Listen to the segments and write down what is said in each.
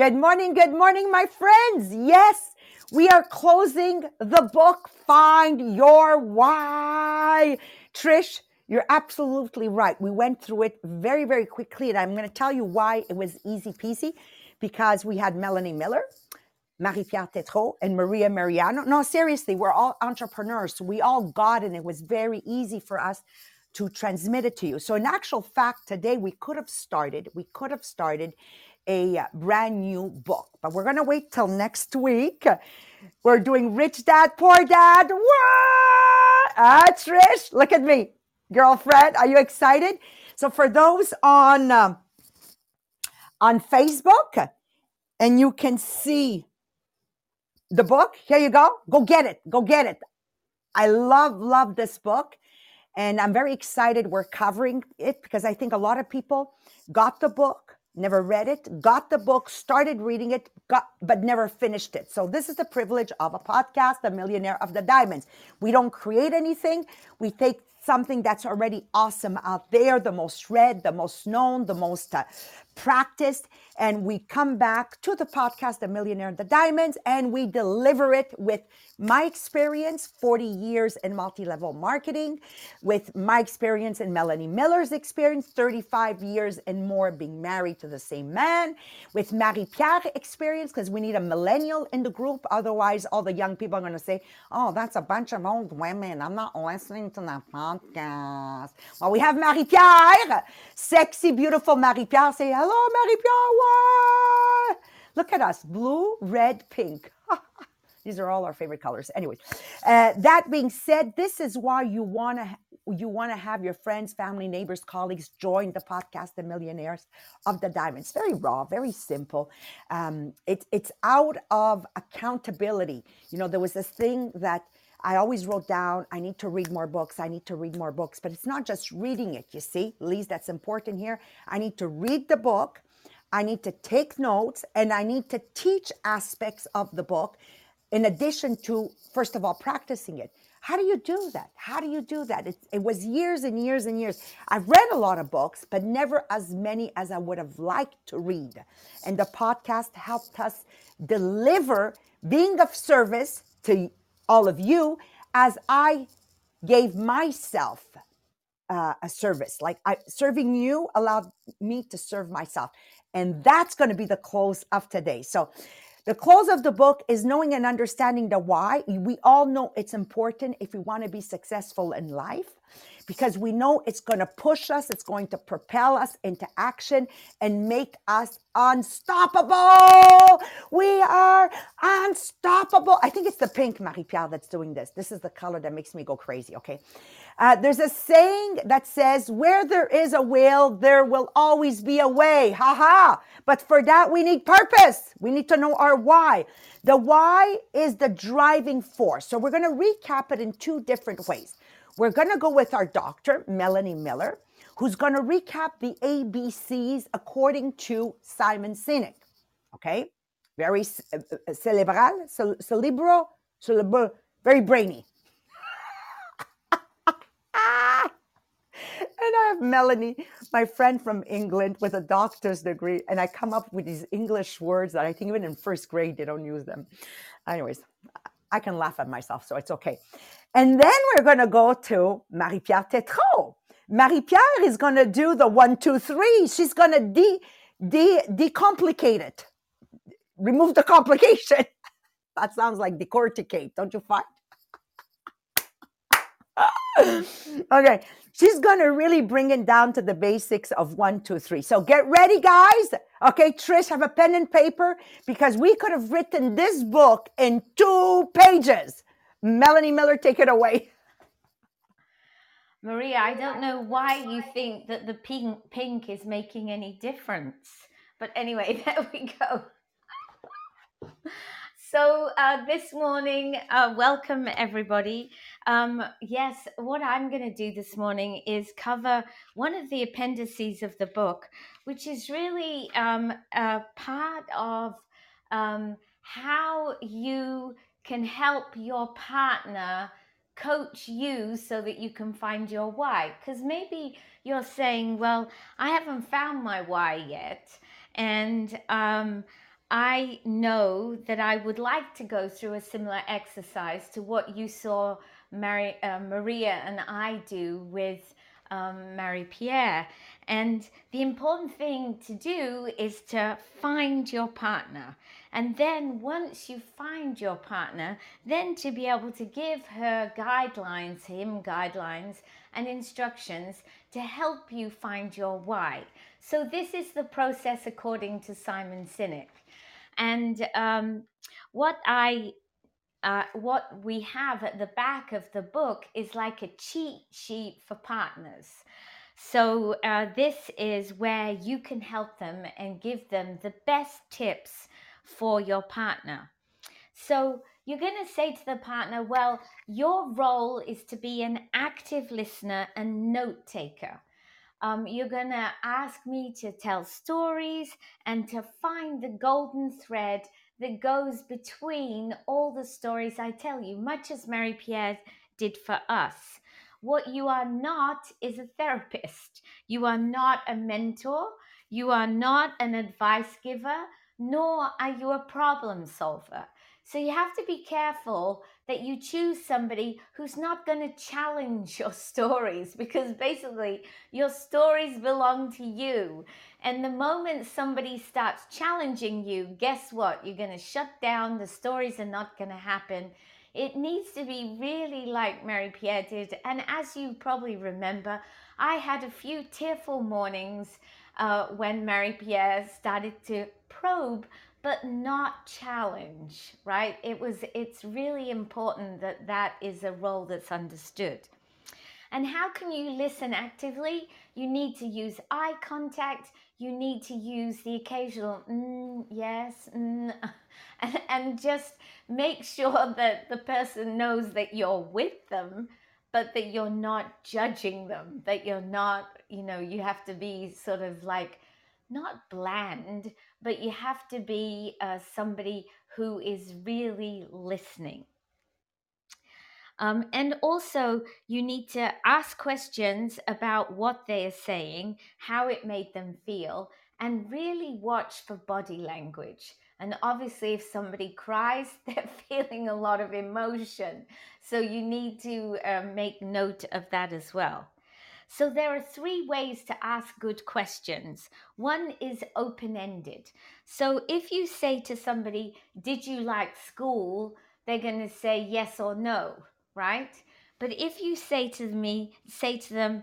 Good morning, good morning, my friends. Yes, we are closing the book, Find Your Why. Trish, you're absolutely right. We went through it very, very quickly, and I'm going to tell you why it was easy peasy because we had Melanie Miller, Marie Pierre Tétrault, and Maria Mariano. No, seriously, we're all entrepreneurs. So we all got it, it was very easy for us to transmit it to you. So, in actual fact, today we could have started, we could have started a brand new book. But we're going to wait till next week. We're doing Rich Dad, Poor Dad. What? Ah, Trish, look at me. Girlfriend, are you excited? So for those on um, on Facebook and you can see the book, here you go. Go get it. Go get it. I love love this book and I'm very excited we're covering it because I think a lot of people got the book never read it, got the book, started reading it, got but never finished it. So this is the privilege of a podcast, The Millionaire of the Diamonds. We don't create anything. We take something that's already awesome out there, the most read, the most known, the most uh, practiced. And we come back to the podcast, The Millionaire of the Diamonds, and we deliver it with my experience 40 years in multi level marketing, with my experience and Melanie Miller's experience 35 years and more being married to the same man, with Marie Pierre experience, because we need a millennial in the group. Otherwise, all the young people are going to say, oh, that's a bunch of old women. I'm not listening to that podcast. Well, we have Marie Pierre, sexy, beautiful Marie Pierre. Say hello, Marie Pierre. What? Look at us blue, red, pink. These are all our favorite colors. Anyway, uh, that being said, this is why you want to you want to have your friends, family, neighbors, colleagues join the podcast, The Millionaires of the Diamonds. Very raw, very simple. Um, it, it's out of accountability. You know, there was this thing that I always wrote down, I need to read more books. I need to read more books. But it's not just reading it, you see, Lise, that's important here. I need to read the book. I need to take notes and I need to teach aspects of the book in addition to, first of all, practicing it. How do you do that? How do you do that? It, it, was years and years and years. I've read a lot of books, but never as many as I would have liked to read. And the podcast helped us deliver being of service to all of you as I gave myself uh, a service. Like I, serving you allowed me to serve myself. And that's going to be the close of today. So the close of the book is knowing and understanding the why. We all know it's important if we want to be successful in life because we know it's going to push us, it's going to propel us into action and make us unstoppable. We are unstoppable. I think it's the pink Marie Pierre that's doing this. This is the color that makes me go crazy, okay? Uh, there's a saying that says, Where there is a will, there will always be a way. Ha ha. But for that, we need purpose. We need to know our why. The why is the driving force. So we're going to recap it in two different ways. We're going to go with our doctor, Melanie Miller, who's going to recap the ABCs according to Simon Sinek. Okay? Very uh, uh, cerebral, cerebral, cerebral, very brainy. And I have Melanie, my friend from England with a doctor's degree, and I come up with these English words that I think even in first grade they don't use them. Anyways, I can laugh at myself, so it's okay. And then we're going to go to Marie Pierre Tétrault. Marie Pierre is going to do the one, two, three. She's going to de, de, decomplicate it, remove the complication. that sounds like decorticate, don't you find? okay, she's gonna really bring it down to the basics of one, two, three. So get ready, guys. Okay, Trish, have a pen and paper because we could have written this book in two pages. Melanie Miller, take it away. Maria, I don't know why you think that the pink pink is making any difference. But anyway, there we go. So, uh, this morning, uh, welcome everybody. Um, yes, what I'm going to do this morning is cover one of the appendices of the book, which is really um, a part of um, how you can help your partner coach you so that you can find your why. Because maybe you're saying, Well, I haven't found my why yet. And um, I know that I would like to go through a similar exercise to what you saw Mary, uh, Maria and I do with um, Marie Pierre. And the important thing to do is to find your partner. And then once you find your partner, then to be able to give her guidelines, him guidelines and instructions to help you find your why. So this is the process according to Simon Sinek. And um, what I uh, what we have at the back of the book is like a cheat sheet for partners. So, uh, this is where you can help them and give them the best tips for your partner. So, you're going to say to the partner, Well, your role is to be an active listener and note taker. Um, you're going to ask me to tell stories and to find the golden thread that goes between all the stories I tell you, much as Marie Pierre did for us. What you are not is a therapist. You are not a mentor. You are not an advice giver, nor are you a problem solver. So you have to be careful that you choose somebody who's not going to challenge your stories because basically your stories belong to you. And the moment somebody starts challenging you, guess what? You're going to shut down. The stories are not going to happen. It needs to be really like Mary Pierre did. And as you probably remember, I had a few tearful mornings uh, when Mary Pierre started to probe but not challenge right? It was it's really important that that is a role that's understood. And how can you listen actively? You need to use eye contact. You need to use the occasional mm, yes mm, and, and just make sure that the person knows that you're with them but that you're not judging them that you're not you know you have to be sort of like not bland but you have to be uh, somebody who is really listening. Um, and also, you need to ask questions about what they are saying, how it made them feel, and really watch for body language. And obviously, if somebody cries, they're feeling a lot of emotion. So you need to uh, make note of that as well. So there are three ways to ask good questions. One is open ended. So if you say to somebody, Did you like school? they're going to say yes or no, right? But if you say to me, say to them,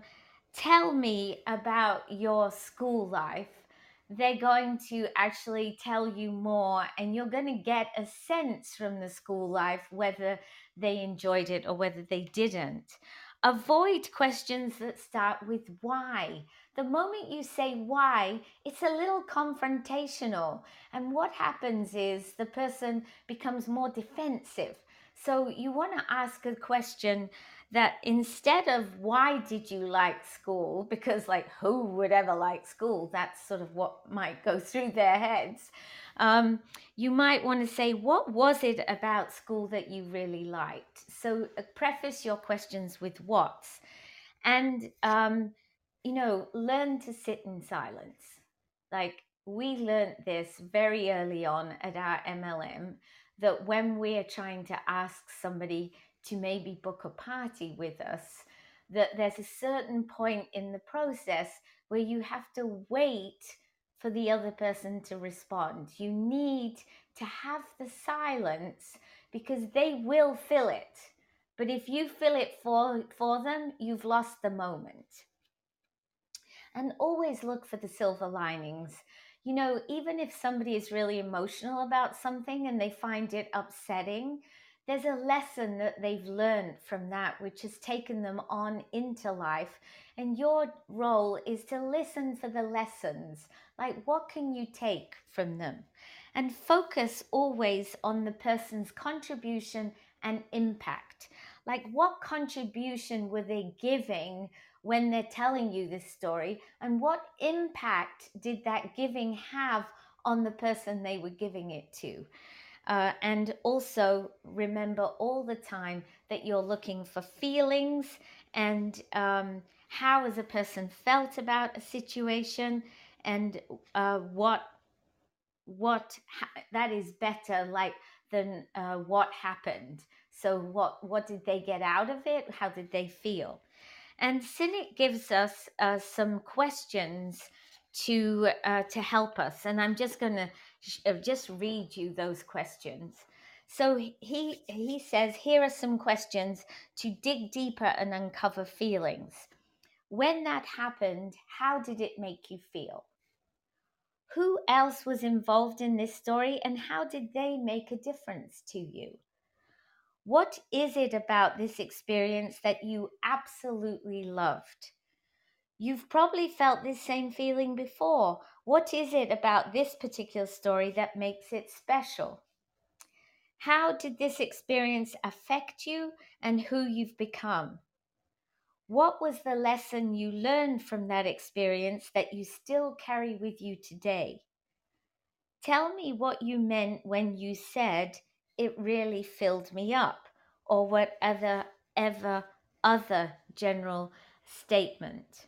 Tell me about your school life, they're going to actually tell you more and you're going to get a sense from the school life whether they enjoyed it or whether they didn't. Avoid questions that start with why. The moment you say why, it's a little confrontational. And what happens is the person becomes more defensive. So you want to ask a question that instead of why did you like school, because like who would ever like school? That's sort of what might go through their heads. Um, you might want to say, what was it about school that you really liked? So uh, preface your questions with what's. And, um, you know, learn to sit in silence. Like we learned this very early on at our MLM that when we're trying to ask somebody to maybe book a party with us, that there's a certain point in the process where you have to wait for the other person to respond. You need to have the silence because they will fill it. But if you fill it for, for them, you've lost the moment. And always look for the silver linings. You know, even if somebody is really emotional about something and they find it upsetting, there's a lesson that they've learned from that which has taken them on into life. And your role is to listen for the lessons. Like, what can you take from them? And focus always on the person's contribution and impact. Like, what contribution were they giving when they're telling you this story? And what impact did that giving have on the person they were giving it to? Uh, and also remember all the time that you're looking for feelings and um, how has a person felt about a situation and uh, what what ha- that is better like than uh, what happened. So what what did they get out of it? How did they feel? And Sinek gives us uh, some questions to uh, to help us, and I'm just going to Uh, just read you those questions. So he he says here are some questions to dig deeper and uncover feelings. When that happened, how did it make you feel? Who else was involved in this story and how did they make a difference to you? What is it about this experience that you absolutely loved? You've probably felt this same feeling before. What is it about this particular story that makes it special? How did this experience affect you and who you've become? What was the lesson you learned from that experience that you still carry with you today? Tell me what you meant when you said it really filled me up, or whatever ever other general statement.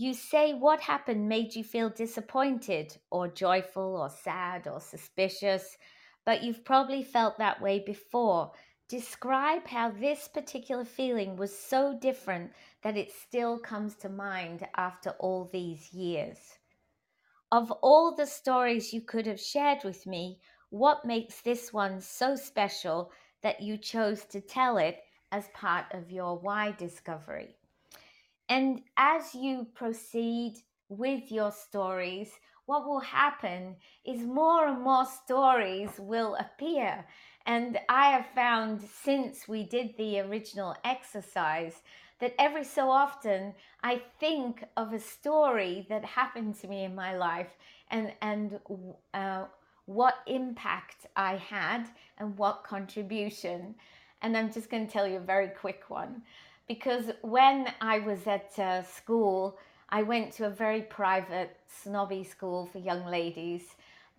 You say what happened made you feel disappointed, or joyful, or sad, or suspicious, but you've probably felt that way before Describe how this particular feeling was so different that it still comes to mind after all these years. Of all the stories you could have shared with me, what makes this one so special that you chose to tell it as part of your why discovery? And as you proceed with your stories, what will happen is more and more stories will appear and I have found since we did the original exercise that every so often I think of a story that happened to me in my life and, and uh, what impact I had and what contribution. And I'm just going to tell you a very quick one. Because when I was at uh, school, I went to a very private, snobby school for young ladies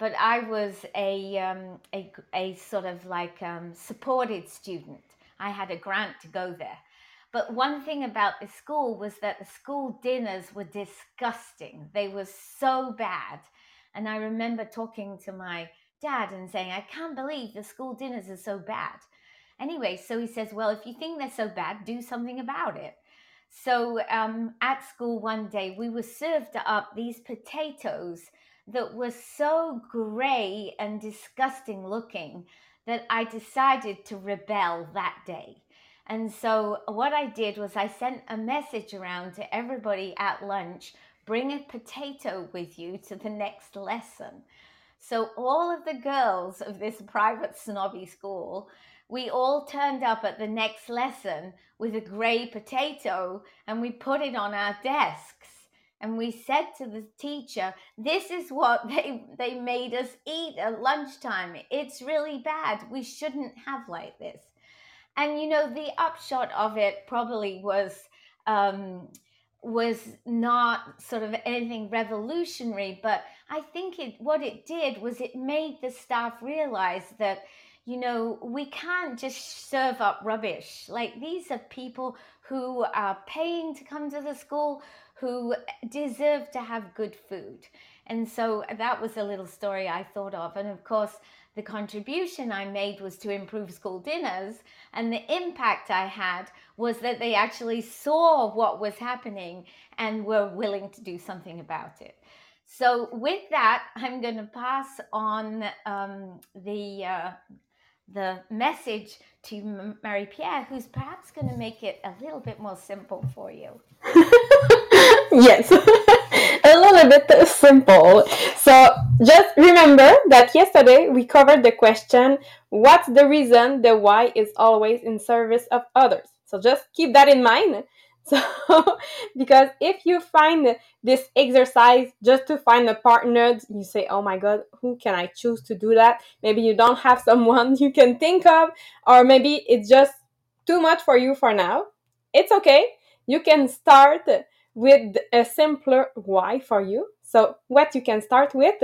but I was a, um, a, a, sort of like um, supported student. I had a grant to go there. But one thing about the school was that the school dinners were disgusting. They were so bad. And I remember talking to my dad and saying, I can't believe the school dinners are so bad. Anyway, so he says, Well, if you think they're so bad, do something about it. So um, at school one day, we were served up these potatoes that were so grey and disgusting looking that I decided to rebel that day. And so, what I did was I sent a message around to everybody at lunch bring a potato with you to the next lesson. So, all of the girls of this private snobby school, we all turned up at the next lesson with a grey potato and we put it on our desks. And we said to the teacher this is what they they made us eat at lunchtime. It's really bad. We shouldn't have like this. And you know the upshot of it probably was um, was not sort of anything revolutionary but i think it what it did was it made the staff realize that you know we can't just serve up rubbish like these are people who are paying to come to the school who deserve to have good food. And so that was a little story I thought of. And of course, the contribution I made was to improve school dinners. And the impact I had was that they actually saw what was happening and were willing to do something about it. So, with that, I'm going to pass on um, the uh, the message to Marie Pierre, who's perhaps going to make it a little bit more simple for you. yes, a little bit simple. So just remember that yesterday we covered the question what's the reason the why is always in service of others? So just keep that in mind. So, because if you find this exercise just to find a partner, you say, Oh my God, who can I choose to do that? Maybe you don't have someone you can think of, or maybe it's just too much for you for now. It's okay. You can start with a simpler why for you. So, what you can start with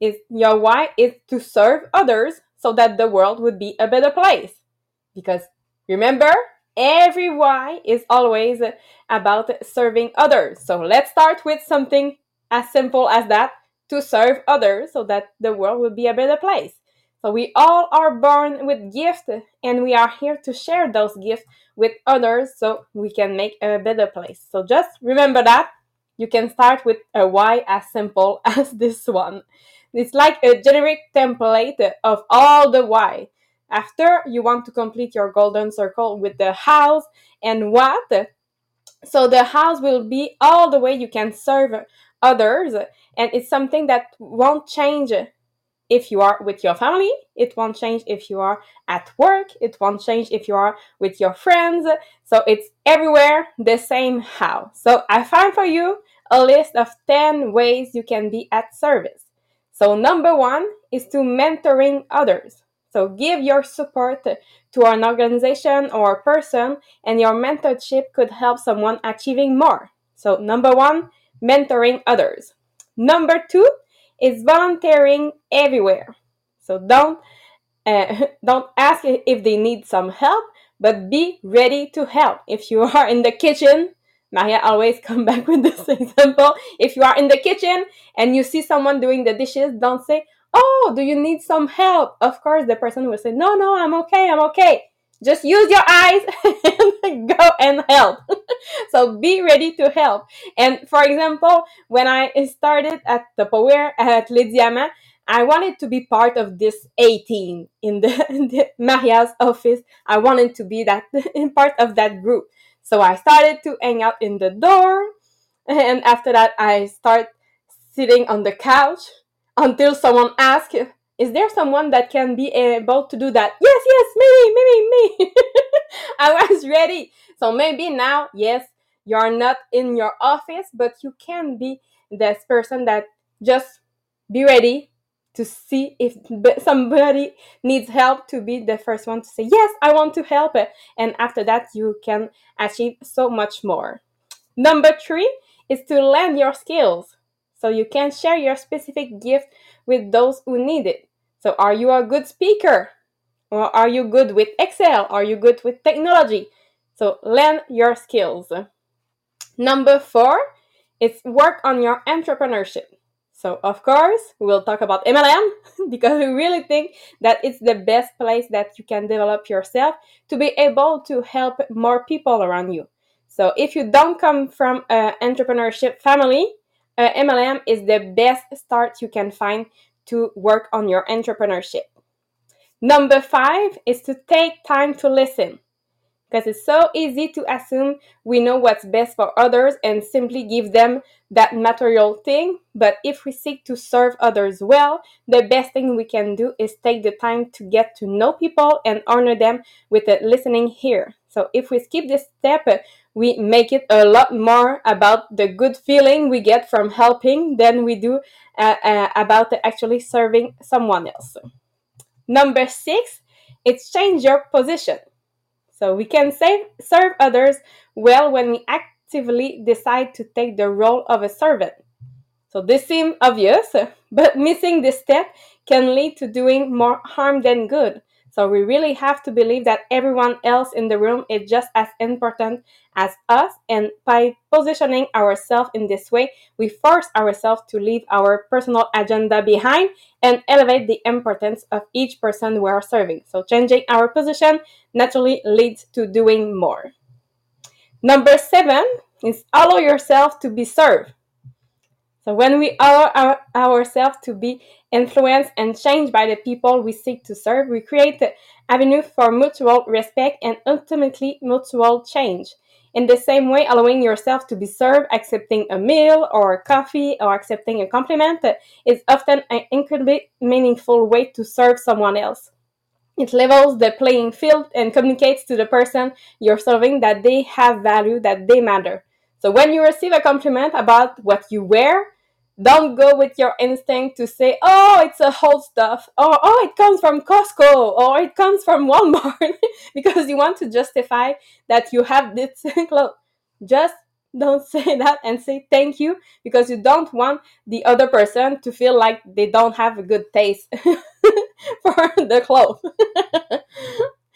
is your why is to serve others so that the world would be a better place. Because remember, every why is always about serving others. So, let's start with something as simple as that to serve others so that the world will be a better place. So we all are born with gifts and we are here to share those gifts with others so we can make a better place. So just remember that you can start with a why as simple as this one. It's like a generic template of all the why. After you want to complete your golden circle with the house and what. So the house will be all the way you can serve others and it's something that won't change if you are with your family. It won't change if you are at work. It won't change if you are with your friends. So it's everywhere the same how. So I found for you a list of 10 ways you can be at service. So number one is to mentoring others. So give your support to an organization or a person and your mentorship could help someone achieving more. So number one, mentoring others. Number two is volunteering everywhere. So don't uh, don't ask if they need some help, but be ready to help. If you are in the kitchen, Maria always come back with this example. If you are in the kitchen and you see someone doing the dishes, don't say, "Oh, do you need some help?" Of course, the person will say, "No, no, I'm okay. I'm okay." Just use your eyes and go and help. so be ready to help. And for example, when I started at the Power at Les Diamants, I wanted to be part of this 18 in the, in the Maria's office. I wanted to be that in part of that group. So I started to hang out in the door, and after that, I start sitting on the couch until someone asks, "Is there someone that can be able to do that?" Yes, yes, me, me, me, me. I was ready. So maybe now, yes, you're not in your office, but you can be this person that just be ready to see if somebody needs help to be the first one to say yes i want to help and after that you can achieve so much more number three is to learn your skills so you can share your specific gift with those who need it. So are you a good speaker? Or are you good with excel? Are you good with technology? So learn your skills. Number four is work on your entrepreneurship. So, of course, we'll talk about MLM because we really think that it's the best place that you can develop yourself to be able to help more people around you. So, if you don't come from an entrepreneurship family, uh, MLM is the best start you can find to work on your entrepreneurship. Number five is to take time to listen because it's so easy to assume we know what's best for others and simply give them that material thing. But if we seek to serve others well, the best thing we can do is take the time to get to know people and honor them with a listening ear. So if we skip this step, we make it a lot more about the good feeling we get from helping than we do uh, uh, about actually serving someone else. Number six, it's change your position. So we can save, serve others well when we actively decide to take the role of a servant. So this seems obvious, but missing this step can lead to doing more harm than good. So we really have to believe that everyone else in the room is just as important as us. And by positioning ourselves in this way, we force ourselves to leave our personal agenda behind and elevate the importance of each person we are serving. So changing our position naturally leads to doing more. Number seven is allow yourself to be served. So when we allow our, ourselves to be influenced and changed by the people we seek to serve, we create an avenue for mutual respect and ultimately mutual change. In the same way, allowing yourself to be served, accepting a meal or a coffee or accepting a compliment is often an incredibly meaningful way to serve someone else. It levels the playing field and communicates to the person you're serving that they have value, that they matter. So when you receive a compliment about what you wear, don't go with your instinct to say, oh, it's a whole stuff, or oh, it comes from Costco, or it comes from Walmart, because you want to justify that you have this clothes. Just don't say that and say thank you because you don't want the other person to feel like they don't have a good taste for the clothes.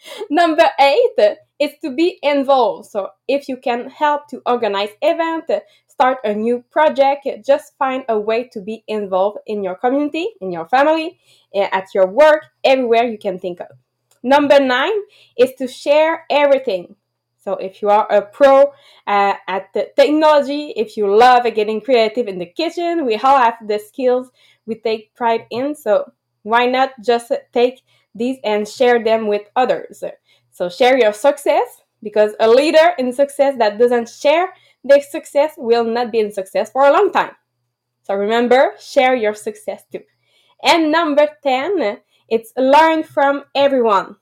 Number eight is to be involved. So if you can help to organize event, start a new project, just find a way to be involved in your community, in your family, eh, at your work, everywhere you can think of. Number nine is to share everything. So if you are a pro uh, at technology, if you love getting creative in the kitchen, we all have the skills we take pride in. So why not just take these and share them with others? So share your success because a leader in success that doesn't share their success will not be in success for a long time. So remember, share your success too. And number 10, it's learn from everyone.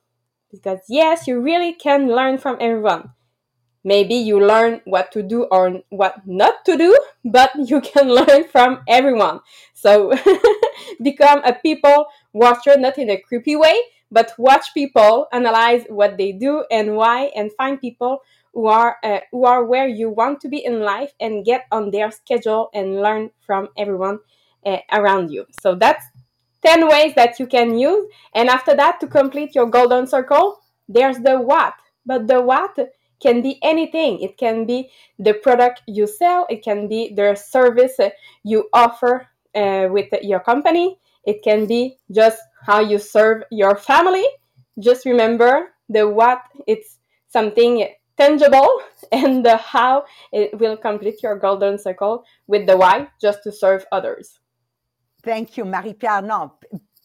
Because yes, you really can learn from everyone. Maybe you learn what to do or what not to do, but you can learn from everyone. So become a people watcher, not in a creepy way, but watch people, analyze what they do and why, and find people who are uh, who are where you want to be in life, and get on their schedule and learn from everyone uh, around you. So that's 10 ways that you can use. And after that, to complete your golden circle, there's the what. But the what can be anything. It can be the product you sell, it can be the service you offer uh, with your company, it can be just how you serve your family. Just remember the what, it's something tangible, and the how it will complete your golden circle with the why, just to serve others. Thank you, Marie Pierre. No,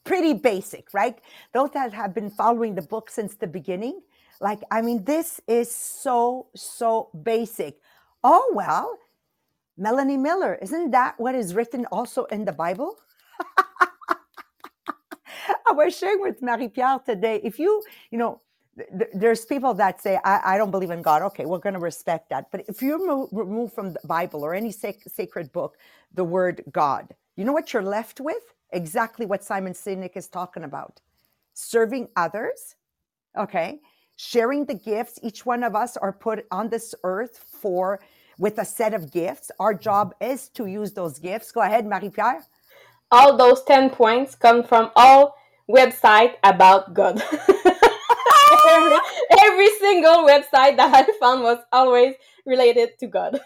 pretty basic, right? Those that have been following the book since the beginning, like, I mean, this is so, so basic. Oh, well, Melanie Miller, isn't that what is written also in the Bible? I was sharing with Marie Pierre today. If you, you know, th- there's people that say, I, I, don't believe in God. Okay, we're going to respect that. But if you remove, remove from the Bible or any sac- sacred book the word God, you know what you're left with? Exactly what Simon Sinek is talking about serving others, okay, sharing the gifts. Each one of us are put on this earth for with a set of gifts. Our job is to use those gifts. Go ahead, Marie Pierre. All those 10 points come from all website about God. every, every single website that I found was always related to God.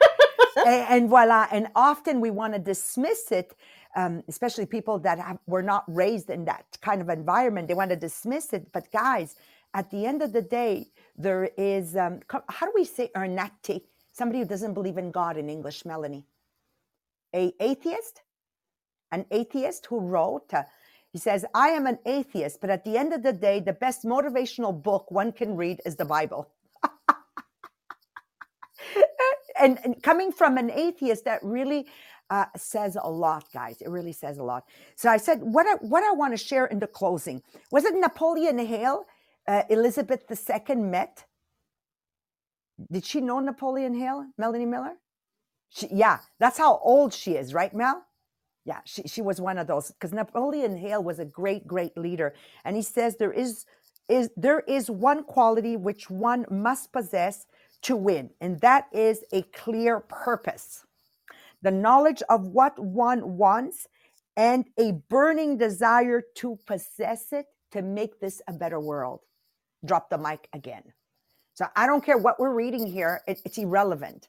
and, and, voila. And often we want to dismiss it, um, especially people that have, were not raised in that kind of environment. They want to dismiss it. But guys, at the end of the day, there is, um, how do we say ernati? Somebody who doesn't believe in God in English, Melanie. A atheist? An atheist who wrote, uh, he says, I am an atheist, but at the end of the day, the best motivational book one can read is the Bible. and, and, coming from an atheist, that really uh, says a lot, guys. It really says a lot. So I said, what I, what I want to share in the closing was it Napoleon Hill, uh, Elizabeth II met? Did she know Napoleon Hill, Melanie Miller? She, yeah, that's how old she is, right, Mel? Yeah, she, she was one of those because Napoleon Hill was a great, great leader. And he says there is is there is one quality which one must possess to win, and that is a clear purpose. The knowledge of what one wants and a burning desire to possess it to make this a better world. Drop the mic again. So I don't care what we're reading here, it, it's irrelevant.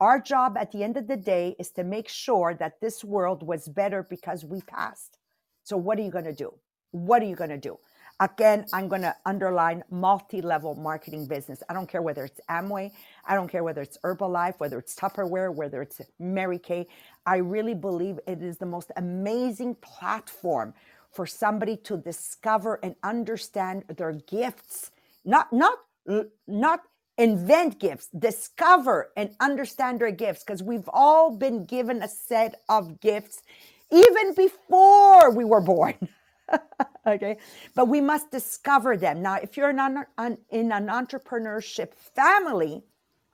Our job at the end of the day is to make sure that this world was better because we passed. So, what are you going to do? What are you going to do? Again, I'm going to underline multi level marketing business. I don't care whether it's Amway, I don't care whether it's Herbalife, whether it's Tupperware, whether it's Mary Kay. I really believe it is the most amazing platform for somebody to discover and understand their gifts. Not, not, not invent gifts, discover and understand their gifts, because we've all been given a set of gifts even before we were born. okay, but we must discover them. Now, if you're in an, in an entrepreneurship family,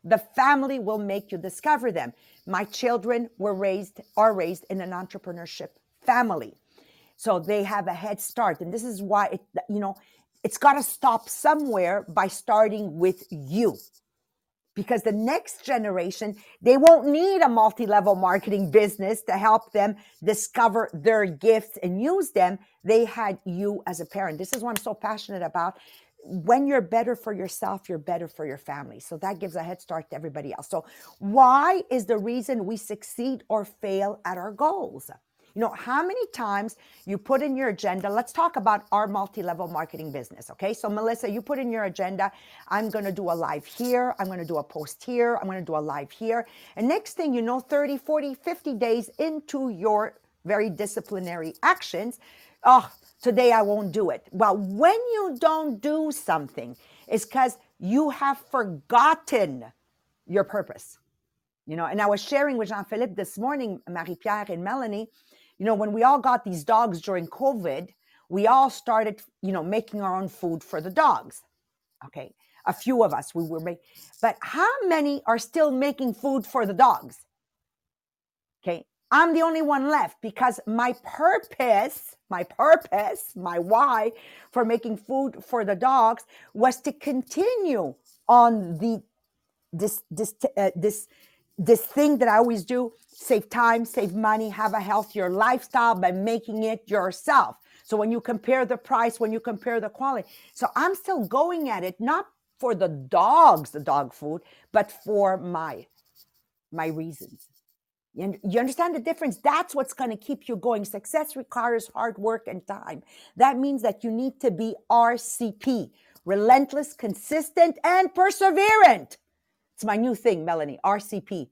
the family will make you discover them. My children were raised, are raised in an entrepreneurship family. So they have a head start. And this is why, it, you know, it's got to stop somewhere by starting with you. Because the next generation, they won't need a multi level marketing business to help them discover their gifts and use them. They had you as a parent. This is what I'm so passionate about when you're better for yourself, you're better for your family. So that gives a head start to everybody else. So, why is the reason we succeed or fail at our goals? You know, how many times you put in your agenda? Let's talk about our multi level marketing business. Okay. So, Melissa, you put in your agenda, I'm going to do a live here. I'm going to do a post here. I'm going to do a live here. And next thing you know, 30, 40, 50 days into your very disciplinary actions, oh, today I won't do it. Well, when you don't do something, it's because you have forgotten your purpose. You know, and I was sharing with Jean Philippe this morning, Marie Pierre and Melanie, you know, when we all got these dogs during COVID, we all started, you know, making our own food for the dogs. Okay. A few of us, we were making, but how many are still making food for the dogs? Okay. I'm the only one left because my purpose, my purpose, my why for making food for the dogs was to continue on the this this uh, this this thing that I always do save time, save money, have a healthier lifestyle by making it yourself. So when you compare the price, when you compare the quality, so I'm still going at it, not for the dogs, the dog food, but for my my reasons. You, you understand the difference? That's what's going to keep you going. Success requires hard work and time. That means that you need to be RCP, relentless, consistent, and perseverant. It's my new thing, Melanie, RCP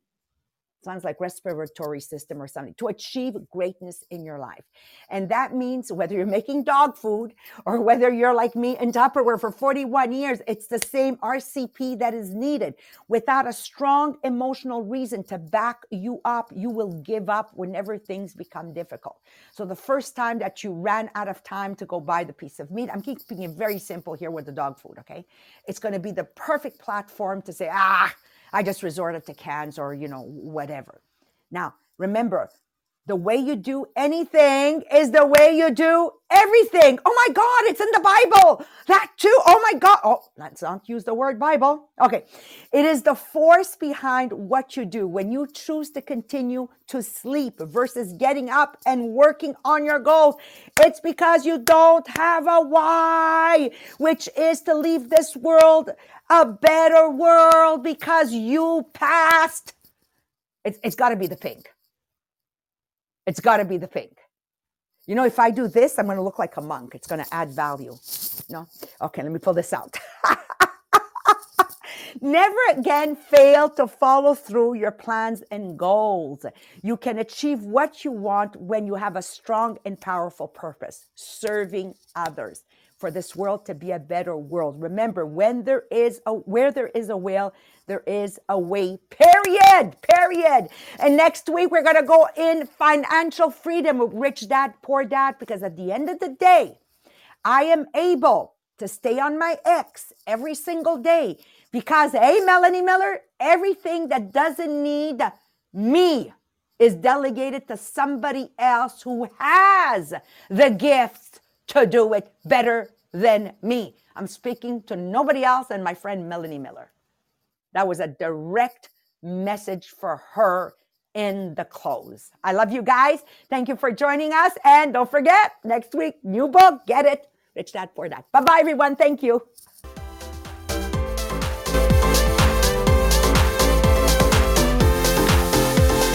sounds like respiratory system or something to achieve greatness in your life. And that means whether you're making dog food or whether you're like me in tupperware for 41 years it's the same rcp that is needed. Without a strong emotional reason to back you up you will give up whenever things become difficult. So the first time that you ran out of time to go buy the piece of meat i'm keeping it very simple here with the dog food okay? It's going to be the perfect platform to say ah I just resorted to cans or, you know, whatever. Now, remember, the way you do anything is the way you do everything. Oh my God, it's in the Bible. That too. Oh my God. Oh, let's not use the word Bible. Okay. It is the force behind what you do when you choose to continue to sleep versus getting up and working on your goals. It's because you don't have a why, which is to leave this world a better world because you passed. It's, it's got to be the pink. It's got to be the pink. You know, if I do this, I'm going to look like a monk. It's going to add value. No? Okay, let me pull this out. Never again fail to follow through your plans and goals. You can achieve what you want when you have a strong and powerful purpose, serving others for this world to be a better world. Remember, when there is a where there is a will, there is a way. Period. Period. And next week we're gonna go in financial freedom with rich dad, poor dad, because at the end of the day, I am able to stay on my X every single day because, hey, Melanie Miller, everything that doesn't need me is delegated to somebody else who has the gifts to do it better than me. I'm speaking to nobody else and my friend Melanie Miller. That was a direct message for her in the close. I love you guys. Thank you for joining us. And don't forget, next week, new book, get it. Rich Dad Poor Dad. Bye bye, everyone. Thank you.